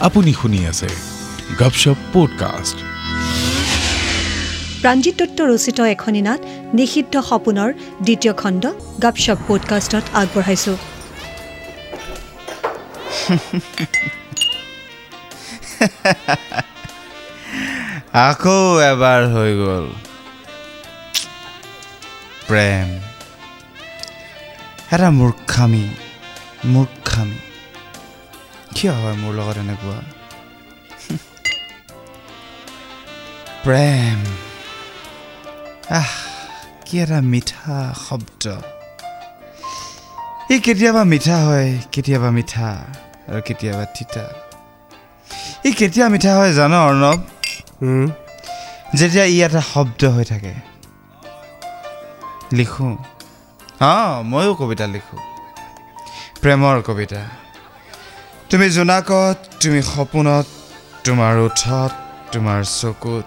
আপুনি শুনি আছে গপশপ পডকাষ্ট প্ৰাঞ্জিত দত্ত ৰচিত এখনি নাট নিষিদ্ধ সপোনৰ দ্বিতীয় খণ্ড গপশপ পডকাষ্টত আগবঢ়াইছোঁ। আকৌ এবাৰ হৈ গ'ল। প্ৰেম। এটা মূৰ্খামি মূৰ্খামি। কিয় হয় মোৰ লগত এনেকুৱা? প্ৰেম। আহ কি এটা মিঠা শব্দ। ই কেতিয়াবা মিঠা হয় কেতিয়াবা মিঠা আৰু কেতিয়াবা তিতা। ই কেতিয়া মিঠা হয় জান অৰ্ণৱ? যেতিয়া ই এটা শব্দ হৈ থাকে। লিখোঁ। অঁ ময়ো কবিতা লিখোঁ। প্ৰেমৰ কবিতা। তুমি জোনাকত তুমি সপোনত তোমাৰ ওঠত তোমাৰ চকুত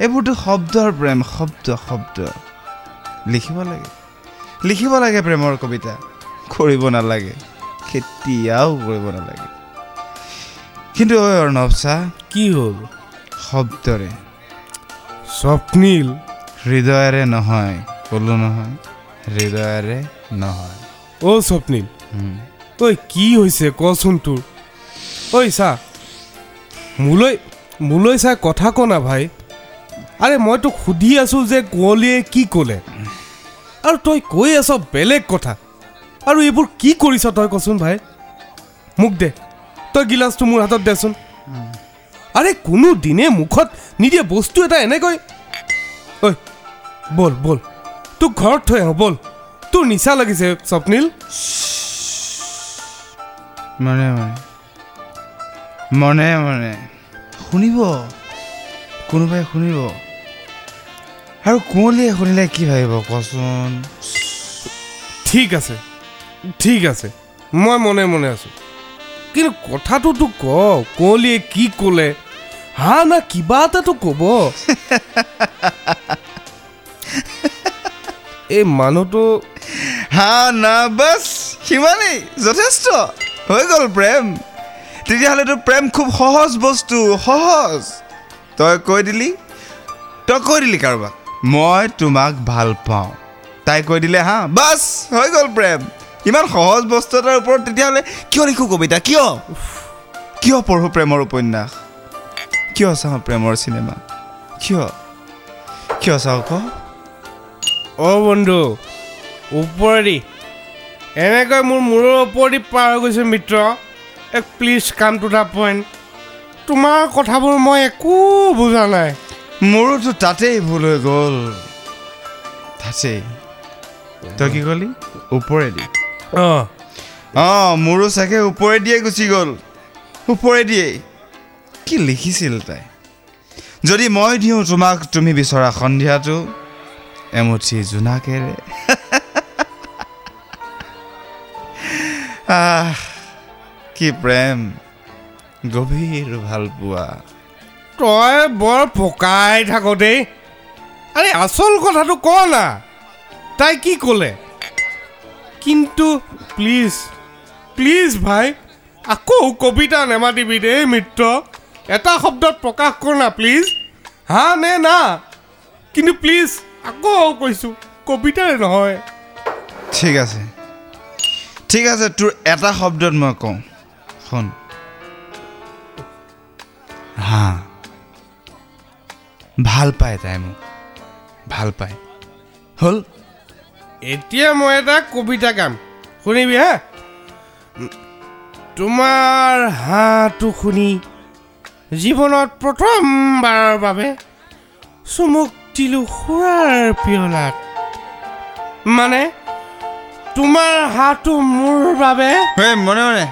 এইবোৰতো শব্দৰ প্ৰেম শব্দ শব্দ। লিখিব লাগে। লিখিব লাগে প্ৰেমৰ কবিতা। কৰিব নালাগে। কেতিয়াও কৰিব নালাগে। কিন্তু ঐ অৰ্ণৱ চা কি হ'ল? শব্দৰে। স্বপ্নীল। হৃদয়েৰে নহয় ক'লো নহয় হৃদয়েৰে নহয়। অ' স্বপ্নীল। ঐ কি হৈছে কচোন তোৰ? ঐ চা মোলৈ মোলৈ চাই কথা ক না ভাই। আৰে মই তোক সুধি আছোঁ যে কুঁৱলীয়ে কি ক'লে। আৰু তই কৈ আছ বেলেগ কথা। আৰু এইবোৰ কি কৰিছ তই কচোন ভাই? মোক দে তই গিলাচটো মোৰ হাতত দেচোন। আৰে কোনো দিনে মুখত নিদিয়ে বস্তু এটা এনেকৈ ঐ ব'ল ব'ল। তোক ঘৰত থৈ আহোঁ ব'ল। তোৰ নিচা লাগিছে স্বপ্নীল। মনে মনে। মনে মনে। শুনিব? কোনোবাই শুনিব? আৰু কুঁৱলীয়ে শুনিলে কি ভাবিব কচোন? ঠিক আছে ঠিক আছে। মই মনে মনে আছোঁ। কিন্তু কথাটোতো ক কুঁৱলীয়ে কি ক'লে? হা না কিবা এটাতো ক'ব। এই মানুহটো হা না বাছ। সিমানেই। যথেষ্ট। হৈ গ'ল প্ৰেম। তেতিয়াহ'লেতো প্ৰেম খুব সহজ বস্তু সহজ। তই কৈ দিলি? তই কৈ দিলি কাৰোবাক? মই তোমাক ভাল পাওঁ। তাই কৈ দিলে হা বাছ হৈ গ'ল প্ৰেম। ইমান সহজ বস্তু এটাৰ ওপৰত তেতিয়াহ'লে কিয় লিখোঁ কবিতা? কিয়? কিয় পঢ়োঁ প্ৰেমৰ উপন্যাস? কিয় চাওঁ প্ৰেমৰ চিনেমা? কিয়? কিয় চাওঁ ক? অ' বন্ধু ওপৰেদি এনেকৈ মোৰ মূৰৰ ওপৰেদি পাৰ হৈ গৈছে মিত্ৰ। এক please come to the point তোমাৰ কথাবোৰ মই একো বুজা নাই। মোৰোতো তাতেই ভুল হৈ গ'ল। তাতেই। তই কি ক'লি? ওপৰেদি। অঁ। অঁ মোৰো চাগে ওপৰেদিয়ে গুচি গ'ল। ওপৰেদিয়েই। কি লিখিছিল তাই? যদি মই দিওঁ তোমাক তুমি বিচৰা সন্ধিয়াটো। এমুঠি জোনাকেৰে। আহ কি প্ৰেম। গভীৰ ভাল পোৱা। তই বৰ পকাই থাক দেই। আৰে আচল কথাটো ক না। তাই কি ক'লে? কিন্তু প্লিজ প্লিজ ভাই আকৌ কবিতা নেমাতিবি দেই মিত্ৰ। এটা শব্দত প্ৰকাশ কৰ না প্লিজ। হা নে না? কিন্তু প্লিজ আকৌ কৈছোঁ কবিতাৰে নহয়। ঠিক আছে। ঠিক আছে তোৰ এটা শব্দত মই কওঁ। শুন। হা। ভাল পায় তাই মোক। ভাল পায়। হ'ল? এতিয়া মই এটা কবিতা গাম। শুনিবি হা? তোমাৰ হাঁহটো শুনি জীৱনত প্ৰথমবাৰৰ বাবে চুমুক দিলোঁ সুৰাৰ পিয়লাত মানে তোমাৰ হাতটো মোৰ বাবে। মনে মনে।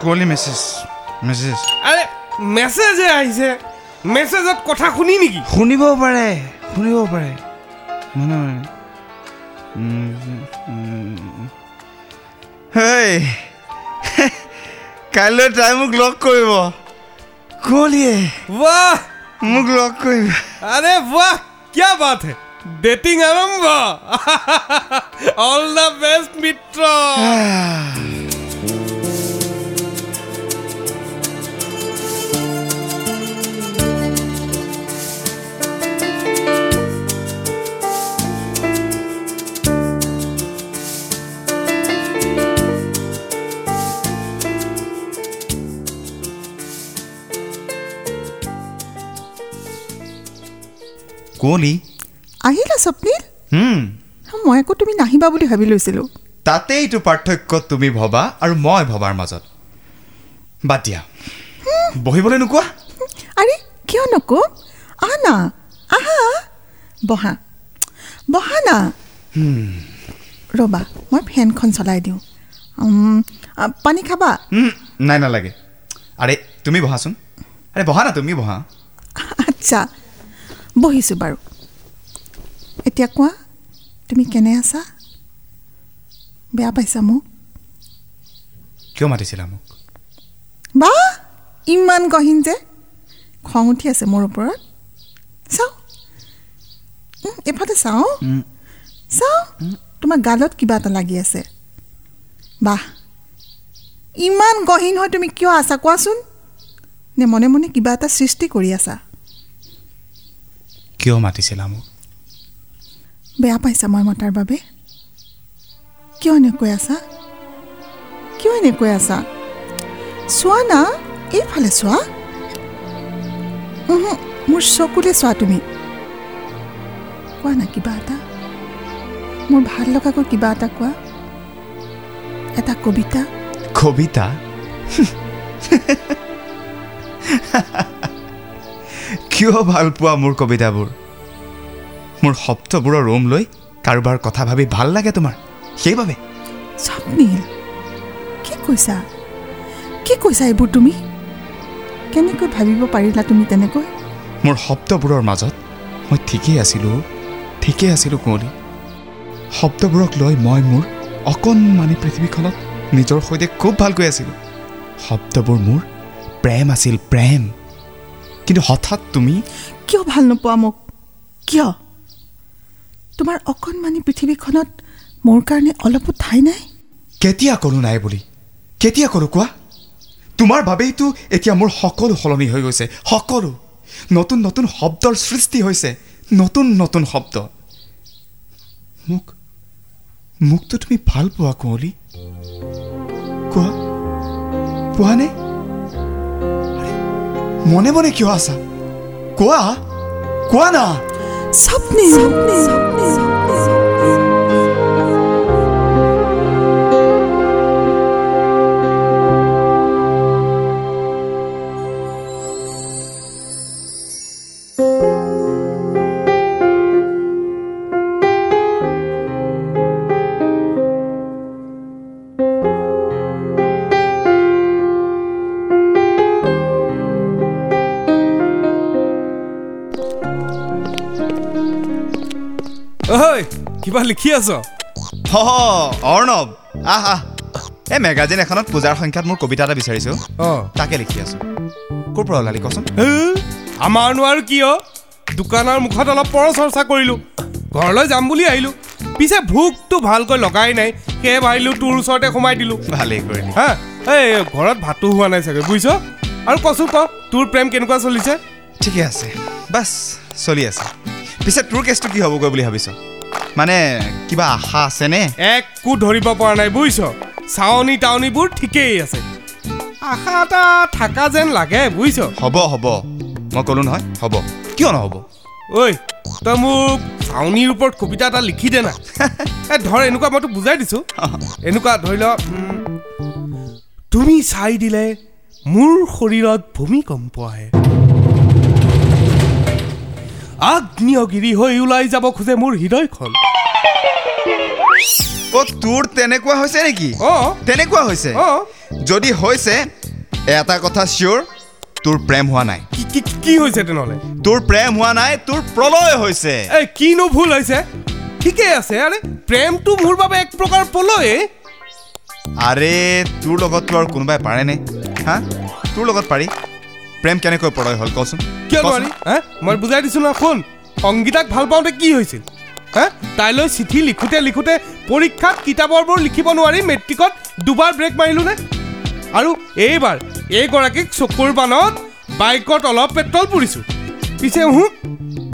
কুঁৱলি মেছেজ মেছেজ। আৰে মেছেজে আহিছে। মেছেজত কথা শুনি নেকি? শুনিব পাৰে শুনিব পাৰে। মনে মনে। হেই কাইলৈ তাই মোক লগ কৰিব। কুঁৱলিয়ে বাহ! মোক লগ কৰিব। আৰে বাহ! কিয় বাত হে? ডেটিং আরম্ভ অল দ্য বেস্ট মিত্র கோலி আহিলা স্বপ্নীল? মই আকৌ তুমি নাহিবা বুলি ভাবি লৈছিলোঁ। তাতেইতো পাৰ্থক্য তুমি ভবা আৰু মই ভবাৰ মাজত। বাদ দিয়া। বহিবলৈ নোকোৱা? আৰে কিয় নকওঁ আহা না আহা। বহা। বহা না। ৰ'বা মই ফেনখন চলাই দিওঁ। পানী খাবা? নাই নালাগে। আৰে তুমি বহাচোন। আৰে বহা না তুমি বহা। আচ্ছা। বহিছোঁ বাৰু। এতিয়া কোৱা তুমি কেনে আছা বেয়া পাইছা মোক কিয় মাতিছিলা মোক বা ইমান গহীন যে খং উঠি আছে মোৰ ওপৰত চাওঁ উম, এইফালে চাওঁ চাওঁ তোমাৰ গালত কিবা এটা লাগি আছে বাহ ইমান গহীন হৈ তুমি কিয় আছা কোৱাচোন নে মনে মনে কিবা এটা সৃষ্টি কৰি আছা কিয় মাতিছিলা মোক বেয়া পাইছা মই মতাৰ বাবে? কিয় এনেকৈ আছা? কিয় এনেকৈ আছা? চোৱা না এইফালে চোৱা। মোৰ চকুলে চোৱা তুমি। কোৱা না কিবা এটা? মোৰ ভাল লগাকৈ কিবা এটা কোৱা। এটা কবিতা। কবিতা? কিয় ভাল পোৱা মোৰ কবিতাবোৰ? মোৰ শব্দবোৰৰ ৰোম লৈ কাৰোবাৰ কথা ভাবি ভাল লাগে তোমাৰ। সেইবাবে। স্বপ্নীল কি কৈছা? কি কৈছা এইবোৰ তুমি? কেনেকৈ ভাবিব পাৰিলা তুমি তেনেকৈ? মোৰ শব্দবোৰৰ মাজত মই ঠিকেই আছিলোঁ ঠিকেই আছিলোঁ কুঁৱলী। শব্দবোৰক লৈ মই মোৰ অকণমানি পৃথিৱীখনত নিজৰ সৈতে খুব ভালকৈ আছিলোঁ। শব্দবোৰ মোৰ প্ৰেম আছিল প্ৰেম। কিন্তু হঠাৎ তুমি কিয় ভাল নোপোৱা মোক? কিয়? তোমাৰ অকণমানি পৃথিৱীখনত মোৰ কাৰণে অলপো ঠাই নাই? কেতিয়া ক'লো নাই বুলি? কেতিয়া ক'লো কোৱা? তোমাৰ বাবেইতো এতিয়া মোৰ সকলো সলনি হৈ গৈছে সকলো। নতুন নতুন শব্দৰ সৃষ্টি হৈছে নতুন নতুন শব্দ। মোক মোকতো তুমি ভাল পোৱা কুঁৱলী। কোৱা? পোৱানে? মনে মনে কিয় আছা? কোৱা? কোৱা না? স্বপ্নীল ঐ কিবা লিখি আছ? অৰ্ণৱ। আহ। আহ এই মেগাজিন এখনত পূজাৰ সংখ্যাত মোৰ কবিতা এটা বিচাৰিছোঁ। অঁ। তাকে লিখি আছোঁ। ক'ৰ পৰা ওলালি কচোন? আমাৰনো আৰু কিয়? দোকানৰ মুখত অলপ পৰ চৰ্চা কৰিলোঁ। ঘৰলৈ যাম বুলি আহিলোঁ। পিছে ভোকটো ভালকৈ লগাই নাই। সেয়ে ভাবিলোঁ তোৰ ওচৰতে সোমাই দিলোঁ। ভালেই কৰিলি। হা? এই ঘৰত ভাতো হোৱা নাই চাগে বুজিছ? আৰু কচোন ক তোৰ প্ৰেম কেনেকুৱা চলিছে? ঠিকে আছে। বাছ চলি আছে। পিছে তোৰ কেছটো কি হ'বগৈ বুলি ভাবিছ? মানে কিবা আশা আছেনে? একো ধৰিব পৰা নাই বুজিছ? চাৱনি টাৱনিবোৰ ঠিকেই আছে। আশা এটা থাকা যেন লাগে বুজিছ? হ'ব হ'ব। মই ক'লো নহয় হ'ব। কিয় নহ'ব? ঐ তই মোক চাউনিৰ ওপৰত কবিতা এটা লিখি দে না। এ ধৰ এনেকুৱা মই তোক বুজাই দিছো। এনেকুৱা ধৰি ল তুমি চাই দিলে মোৰ শৰীৰত ভূমিকম্প আহে। আগ্নেয়গিৰি হৈ ওলাই যাব খোজে মোৰ হৃদয়খন। তোৰ তেনেকুৱা হৈছে নেকি? অঁ। তেনেকুৱা হৈছে? অঁ। যদি হৈছে এটা কথা চিয়'ৰ তোৰ প্ৰেম হোৱা নাই। কি- হৈছে তেনেহ'লে? তোৰ প্ৰেম হোৱা নাই তোৰ প্ৰলয় হৈছে। কিনো ভুল হৈছে? ঠিকেই আছে আৰে প্ৰেমটো মোৰ বাবে এক প্ৰকাৰ পলয়ে আৰে তোৰ লগততো আৰু কোনোবাই পাৰেনে? হা? তোৰ লগত পাৰি? প্ৰেম কেনেকৈ প্ৰলয় হ'ল? কচোন। কিয়। নোৱাৰি? হা? মই বুজাই দিছো নহয় শুন। সংগীতাক ভাল পাওঁতে কি হৈছিল? হা? তাইলৈ চিঠি লিখোঁতে লিখোঁতে পৰীক্ষাত কিতাপৰবোৰ লিখিব নোৱাৰি মেট্ৰিকত দুবাৰ ব্ৰেক মাৰিলোঁ নে আৰু এইবাৰ এইগৰাকীক চকুৰ বানত বাইকত অলপ পেট্ৰল পুৰিছোঁ। পিছে হো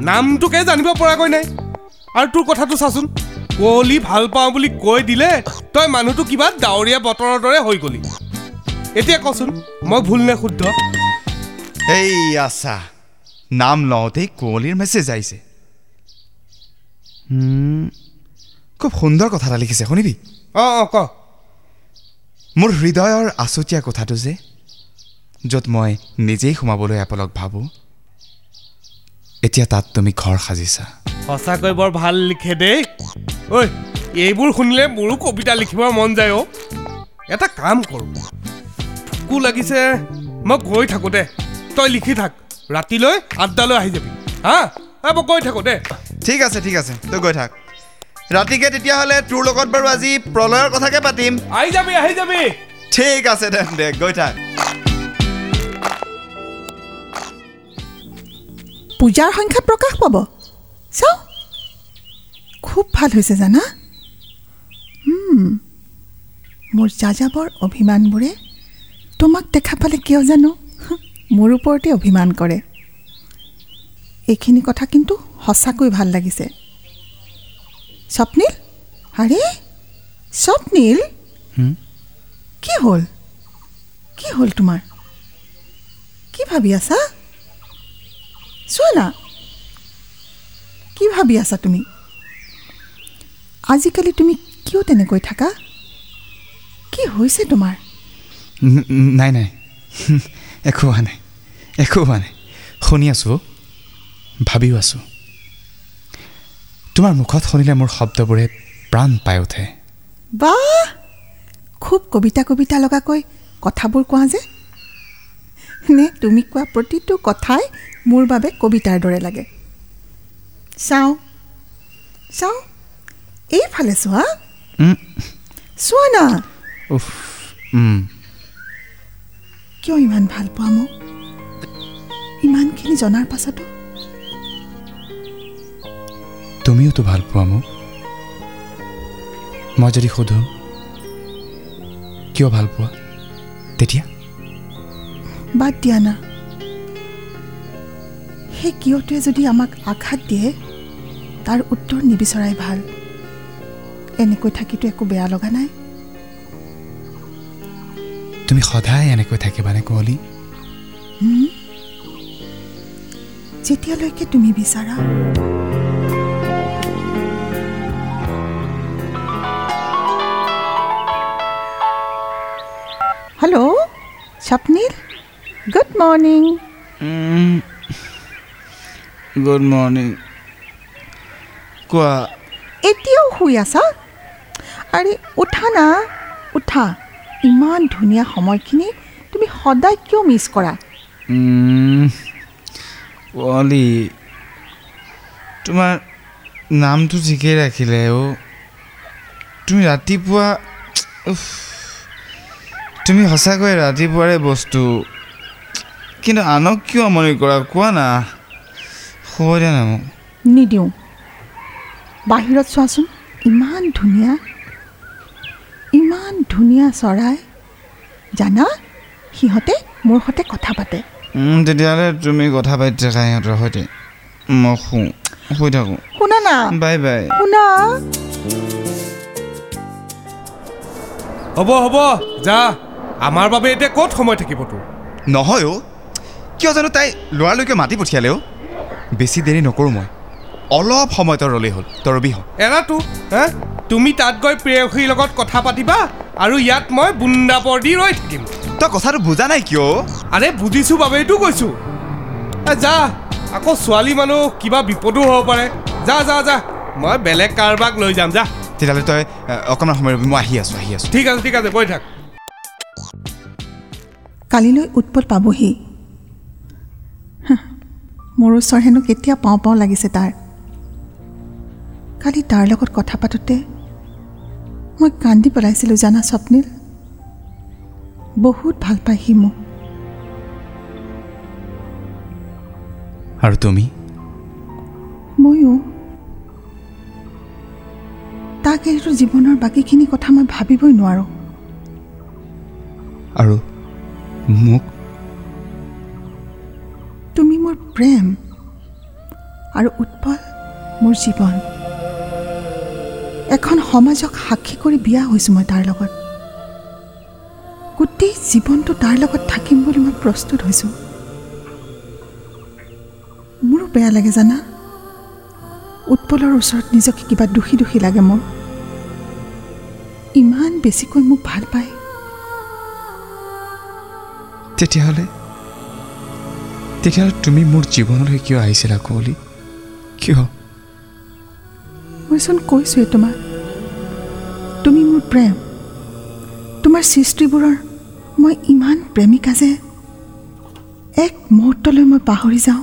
নামটোকে জানিব পৰাকৈ নাই? আৰু তোৰ কথাটো চাচোন কুঁৱলী ভাল পাওঁ বুলি কৈ দিলে তই মানুহটো কিবা ডাৱৰীয়া বতৰৰ দৰে হৈ গ'লি। এতিয়া কচোন মই ভুল নে শুদ্ধ? এই আছা নাম লওঁতেই কুঁৱলীৰ মেছেজ আহিছে। খুব সুন্দৰ কথা এটা লিখিছে শুনিবি? অঁ অঁ ক। মোৰ হৃদয়ৰ আচুতীয়া কথাটো যে য'ত মই নিজেই সোমাবলৈ এপলক ভাবোঁ এতিয়া তাত তুমি ঘৰ সাজিছা। সঁচাকৈ বৰ ভাল লিখে দেই। ঐ এইবোৰ শুনিলে মোৰো কবিতা লিখিব মন যায় অ' এটা কাম কৰোঁ। ভোকো লাগিছে মই গৈ থাকোঁ দে। তই লিখি থাক। ৰাতিলৈ আঠটালৈ আহি যাবি। হা? মই গৈ থাকোঁ দে। ঠিক আছে ঠিক আছে। তই গৈ থাক। ৰাতিকে তেতিয়াহ'লে তোৰ লগত বাৰু আজি প্ৰলয়ৰ কথাকে পাতিম। আহি যাবি আহি যাবি। ঠিক আছে দে দে গৈ থাক। পূজাৰ সংখ্যা প্ৰকাশ পাব। চাওঁ। খুব ভাল হৈছে জানা? মোৰ যাযাবৰ অভিমানবোৰে তোমাক দেখা পালে কিয় জানো? মোৰ ওপৰতে অভিমান কৰে। এইখিনি কথা কিন্তু সঁচাকৈ ভাল লাগিছে। স্বপ্নীল? আৰে স্বপ্নীল? কি হ'ল? কি হ'ল তোমাৰ? কি ভাবি আছা? চোৱা না। কি ভাবি আছা তুমি? আজিকালি তুমি কিয় তেনেকৈ থাকা? কি হৈছে তোমাৰ? নাই নাই। একো হোৱা নাই। একো হোৱা নাই। শুনি আছোঁ ভাবিও আছোঁ। তোমাৰ মুখত শুনিলে মোৰ শব্দবোৰে প্ৰাণ পাই উঠে। বাহ! খুব কবিতা কবিতা লগাকৈ কথাবোৰ কোৱা যে। নে তুমি কোৱা প্ৰতিটো কথাই মোৰ বাবে কবিতাৰ দৰে লাগে। চাওঁ চাওঁ এইফালে চোৱা। চোৱা না। কিয় ইমান ভাল পোৱা মোক? ইমানখিনি জনাৰ পাছতো? তুমিওতো ভাল পোৱা মোক। মই যদি সোধোঁ কিয় ভাল পোৱা? তেতিয়া? বাদ দিয়া না। সেই কিয়টোৱে যদি আমাক আঘাত দিয়ে তাৰ উত্তৰ নিবিচৰাই ভাল। এনেকৈ থাকিতো একো বেয়া লগা নাই। তুমি সদায় এনেকৈ থাকিবানে কুঁৱলী? যেতিয়ালৈকে তুমি বিচাৰা। Hello' Swapnil good morning. Good morning. কোৱা? এতিয়াও শুই আছা? আৰে উঠা না। উঠা। ইমান ধুনীয়া সময়খিনি তুমি সদায় কিয় মিছ কৰা? কুঁৱলী তোমাৰ নামটো ঠিকেই ৰাখিলে অ' তুমি ৰাতিপুৱা তুমি সঁচাকৈ ৰাতিপুৱাৰে বস্তু কিন্তু আনক কিয় আমনি কৰা কোৱা না। শুব দিয়া না মোক। নিদিওঁ। বাহিৰত চোৱাচোন ইমান ধুনীয়া ইমান ধুনীয়া চৰাই। জানা? সিহঁতে মোৰ সৈতে কথা পাতে। তেতিয়াহ'লে তুমি কথা পাতি থাকা সিহঁতৰ সৈতে। মই শুওঁ শুই থাকোঁ। শুনা না? Bye bye. শুনা? হ'ব হ'ব যা। আমাৰ বাবে এতিয়া ক'ত সময় থাকিব তোৰ? নহয় অ' কিয় জানো তাই ল'ৰালৈকে মাতি পঠিয়ালে অ' বেছি দেৰি নকৰোঁ মই। অলপ সময় তই ৰ'লেই হ'ল। তই ৰবি হ। এৰাটো হে? তুমি তাত গৈ প্ৰেয়সীৰ লগত কথা পাতিবা আৰু ইয়াত মই বুন্দাপৰ দি ৰৈ থাকিম। তই কথাটো বুজা নাই কিয়? আৰে বুজিছোঁ বাবেইতো কৈছোঁ। এ যা আকৌ ছোৱালী মানুহ কিবা বিপদো হ'ব পাৰে। যা যা যা মই বেলেগ কাৰোবাক লৈ যাম যা। তেতিয়াহ'লে তই অকণমান সময় ৰবি মই আহি আছোঁ আহি আছোঁ। ঠিক আছে ঠিক আছে গৈ থাক। কালিলৈ উৎপল পাবহি। মোৰ ওচৰ হেনো কেতিয়া পাওঁ পাওঁ লাগিছে তাৰ। কালি তাৰ লগত কথা পাতোতে মই কান্দি পেলাইছিলোঁ জানা স্বপ্নীল? বহুত ভাল পায় সি মোক। আৰু তুমি? ময়ো। তাক এইটো জীৱনৰ বাকীখিনি কথা মই ভাবিবই নোৱাৰোঁ। আৰু মোক? তুমি মোৰ প্ৰেম আৰু উৎপল মোৰ জীৱন। এখন সমাজক সাক্ষী কৰি বিয়া হৈছোঁ মই তাৰ লগত। গোটেই জীৱনটো তাৰ লগত থাকিম বুলি মই প্ৰস্তুত হৈছোঁ। মোৰো বেয়া লাগে জানা? উৎপলৰ ওচৰত নিজকে কিবা দোষী দোষী লাগে মোৰ। ইমান বেছিকৈ মোক ভাল পায়। তেতিয়াহ'লে তেতিয়াহ'লে তুমি মোৰ জীৱনলৈ কিয় আহিছিলা কুঁৱলী? কিয়? মইচোন কৈছোঁৱে তোমাক। তুমি মোৰ প্ৰেম। তোমাৰ সৃষ্টিবোৰৰ মই ইমান প্ৰেমিকা যে এক মুহূৰ্তলৈ মই পাহৰি যাওঁ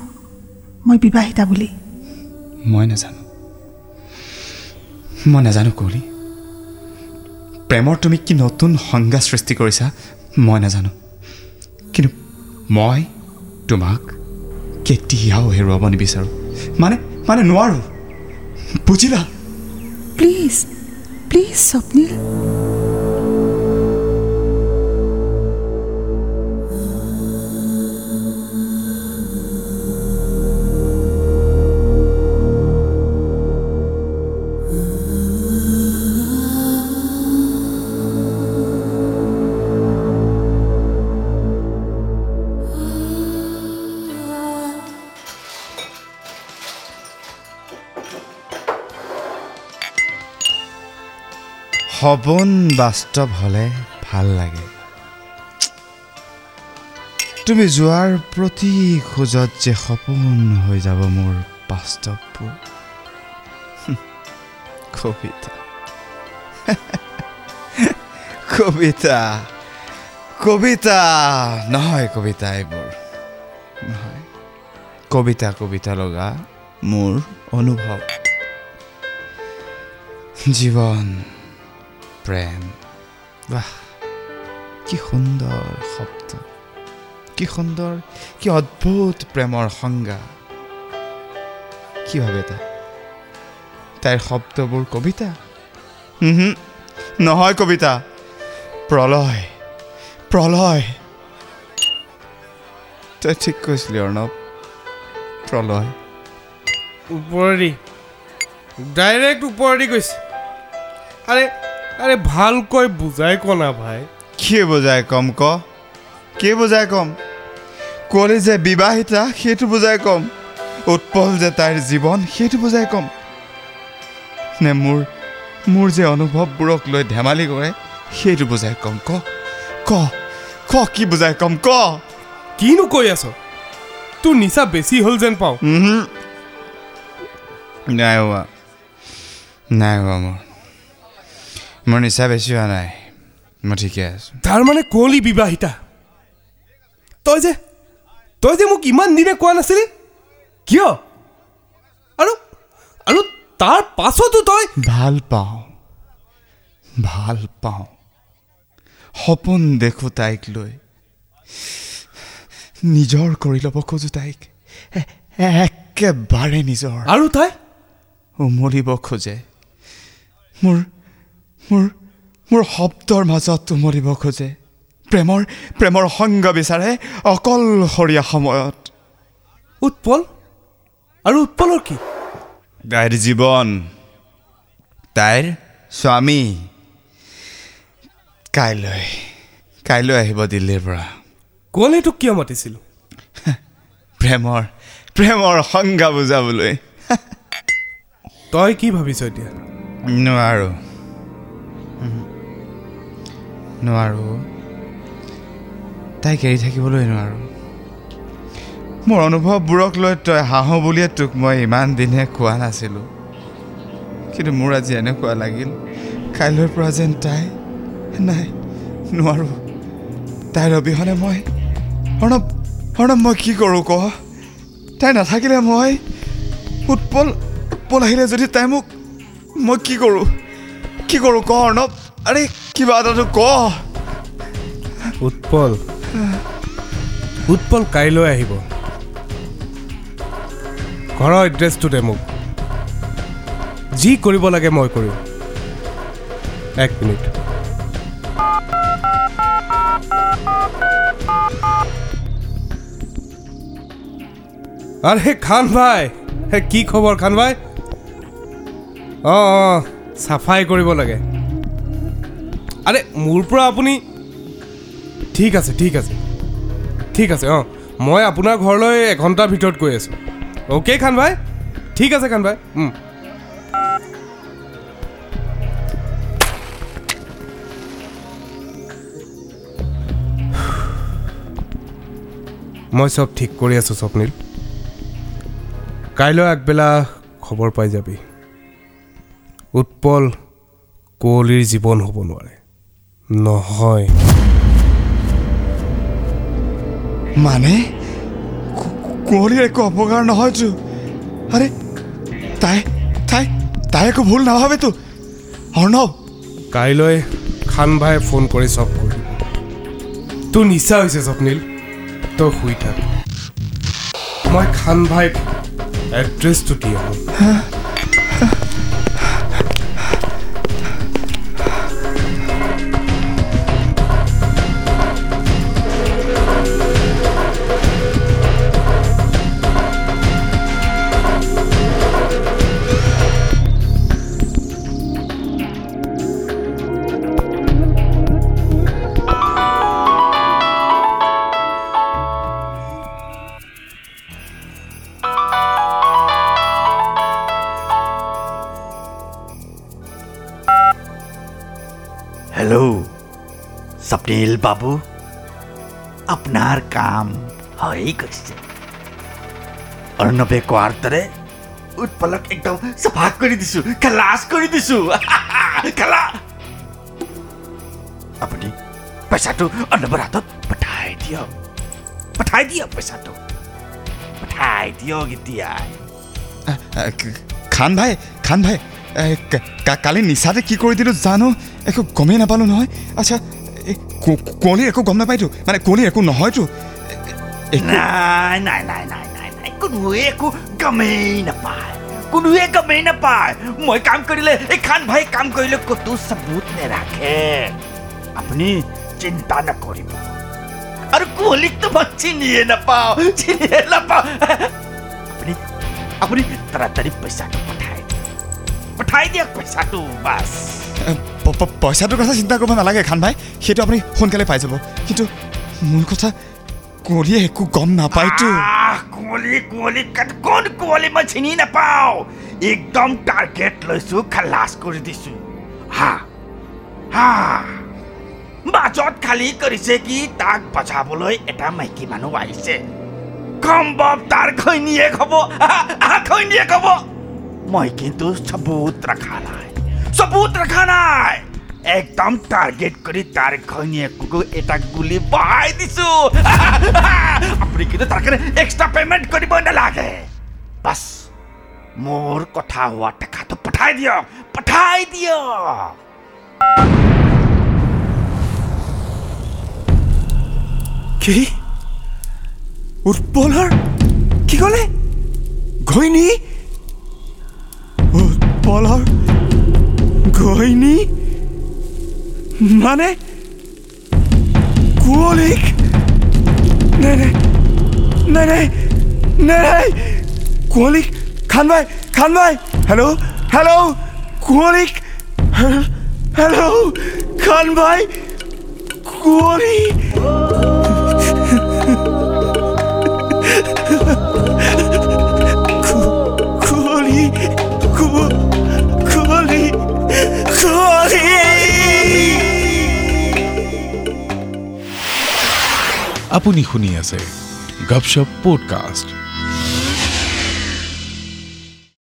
মই বিবাহিতা বুলি। মই নাজানো। মই নাজানো কুঁৱলী। প্ৰেমৰ তুমি কি নতুন সংজ্ঞা সৃষ্টি কৰিছা মই নাজানো। কিন্তু মই তোমাক কেতিয়াও হেৰুৱাব নিবিচাৰোঁ। মানে মানে নোৱাৰোঁ। বুজিলা? Please please Swapnil. সপোন বাস্তৱ হ'লে ভাল লাগে। তুমি যোৱাৰ প্ৰতি খোজত যে সপোন হৈ যাব মোৰ বাস্তৱবোৰ। কবিতা। কবিতা। কবিতা। নহয় কবিতা এইবোৰ। নহয়। কবিতা কবিতা লগা মোৰ অনুভৱ। জীৱন। প্ৰেম। বাহ কি সুন্দৰ শব্দ। কি সুন্দৰ কি অদ্ভুত প্ৰেমৰ সংজ্ঞা। কি ভাবে তাই তাইৰ শব্দবোৰ কবিতা? নহয় কবিতা। প্ৰলয় প্ৰলয়। তই ঠিক কৈছিলি অৰ্ণৱ। প্ৰলয়। ওপৰেদি। ডাইৰেক্ট ওপৰেদি গৈছে। আৰে আৰে ভালকৈ বুজাই ক না ভাই। কি বুজাই কম ক? কি বুজাই কম? কুঁৱলী যে বিবাহিতা সেইটো বুজাই কম। উৎপল যে তাইৰ জীৱন সেইটো বুজাই কম। নে মোৰ মোৰ যে অনুভৱবোৰক লৈ ধেমালি কৰে সেইটো বুজাই কম ক। ক ক কি বুজাই কম ক? কিনো কৈ আছ? তোৰ নিচা বেছি হ'ল যেন পাওঁ। নাই হোৱা। নাই হোৱা মোৰ। মোৰ নিচা বেছি হোৱা নাই। মই ঠিকে আছোঁ। তাৰ মানে কুঁৱলী বিবাহিতা। তই যে তই যে মোক ইমান দিনে কোৱা নাছিলি কিয়? আৰু আৰু তাৰ পাছতো তই ভাল পাওঁ। ভাল পাওঁ। সপোন দেখোঁ তাইক লৈ। নিজৰ কৰি ল'ব খোজোঁ তাইক। একেবাৰে নিজৰ। আৰু তাই? উমলিব খোজে। মোৰ মোৰ মোৰ শব্দৰ মাজত উমলিব খোজে। প্ৰেমৰ প্ৰেমৰ সংগ বিচাৰে অকলশৰীয়া সময়ত। উৎপল? আৰু উৎপলৰ কি? তাইৰ জীৱন। তাইৰ স্বামী। কাইলৈ কাইলৈ আহিব দিল্লীৰ পৰা। কুঁৱলী তোক কিয় মাতিছিলোঁ? প্ৰেমৰ প্ৰেমৰ সংজ্ঞা বুজাবলৈ। তই কি ভাবিছ এতিয়া? নোৱাৰোঁ। নোৱাৰোঁ। তাইক এৰি থাকিবলৈ নোৱাৰোঁ। মোৰ অনুভৱবোৰক লৈ তই হাঁহো বুলিয়ে তোক মই ইমান দিনে কোৱা নাছিলোঁ। কিন্তু মোৰ আজি এনেকুৱা লাগিল। কাইলৈৰ পৰা যেন তাই নাই নোৱাৰোঁ। তাইৰ অবিহনে মই অৰ্ণৱ অৰ্ণৱ মই কি কৰোঁ ক তাই নাথাকিলে মই উৎপল উৎপল আহিলে যদি তাই মোক মই কি কৰোঁ? কি কৰোঁ ক অৰ্ণৱ আৰে কিবা এটাতো ক উৎপল উৎপল কাইলৈ আহিব ঘৰৰ এড্ৰেছটো দে মোক যি কৰিব লাগে মই কৰিম এক মিনিট. আৰে খান ভাই। হে কি খবৰ খান ভাই? অঁ। চাফাই কৰিব লাগে। আৰে মোৰ পৰা আপুনি ঠিক আছে ঠিক আছে। ঠিক আছে অঁ। মই আপোনাৰ ঘৰলৈ এঘণ্টাৰ ভিতৰত গৈ আছোঁ। অ'কে খান ভাই ঠিক আছে খান ভাই মই চব ঠিক কৰি আছোঁ স্বপ্নিল। কাইলৈ আগবেলা খবৰ পাই যাবি। উৎপল কুঁৱলীৰ জীৱন হ'ব নোৱাৰে। নহয়। মানে? কুঁৱলীৰ একো অপকাৰ নহয়তো আৰে তাই তাই তাই একো ভুল নাভাবেতো অৰ্ণৱ! কাইলৈ খান ভাই ফোন কৰি চব কৰি দিব। তোৰ নিচা হৈছে স্বপ্নীল। তই শুই থাক। মই খান ভাইক এড্ৰেছটো দি আহোঁ। স্বপ্নীল বাবু আপোনাৰ কাম হৈ গৈছে অৰ্ণৱে কোৱাৰ দৰে উৎপলক একদম চাফা কৰি দিছো খালাচ কৰি দিছো খালা আপুনি পইচাটো অৰ্ণৱৰ হাতত পঠাই দিয়ক পঠাই দিয়ক পইচাটো পঠাই দিয়ক ক- খান ভাই খান ভাই কালি নিচাতে কি কৰি দিলোঁ জানো একো গমেই নাপালোঁ নহয় আচ্ছা এই কু- কুঁৱলীৰ একো গম নাপায়তো মানে কুঁৱলীৰ একো নহয়তো। এ- একো নাই নাই নাই নাই নাই নাই। কোনোৱে একো গমেই নাপায়। কোনোৱে গমেই নাপায়। মই কাম কৰিলে এই খান ভাই কাম কৰিলে ক'তো চাবুত নেৰাখে। আপুনি চিন্তা নকৰিব। আৰু কুঁৱলীকতো মই চিনিয়ে নাপাওঁ চিনিয়ে নাপাওঁ। আপুনি আপুনি তাড়াতাড়ি পইচাটো পঠাই দিয়ক। পঠাই দিয়ক পইচাটো বাছ। এ, প- প- পইচাটোৰ কথা চিন্তা কৰিব নালাগে খান ভাই। সেইটো আপুনি সোনকালে পাই যাব। কিন্তু মূল কথা কুঁৱলীয়ে একো গম নাপায়তো। কুঁৱলী কুঁৱলী কোন কুঁৱলী মই চিনি নাপাওঁ? একদম টাৰ্গেট লৈছো খালাচ কৰি দিছো। হা হা। মাজত খালী কৰিছে কি তাক বচাবলৈ এটা মাইকী মানুহ আহিছে। সম্ভৱ তাৰ ঘৈণীয়েক হ'ব। ঘৈণীয়েক হ'ব। মই কিন্তু চবুত ৰখা নাই। ৰখা নাই একদম টাৰ্গেট কৰি তাৰ ঘৈণীয়েককো এটা গুলি বহাই দিছো। আপুনি কিন্তু তাৰ কাৰণে এক্সট্ৰা পেমেণ্ট কৰিব নালাগে বাছ মোৰ কথা হোৱা টেকাটো পঠাই দিয়ক পঠাই দিয়ক কি? উৎপলৰ কি ক'লে ঘৈণী? উৎপলৰ ঘৈণী মানে কুঁৱলীক নাই নাই নাই নাই নাই নাই কুঁৱলীক খান ভাই খান ভাই হেল্ল' হেল্ল' কুঁৱলীক আপুনি শুনি আছে গপশপ পডকাষ্ট।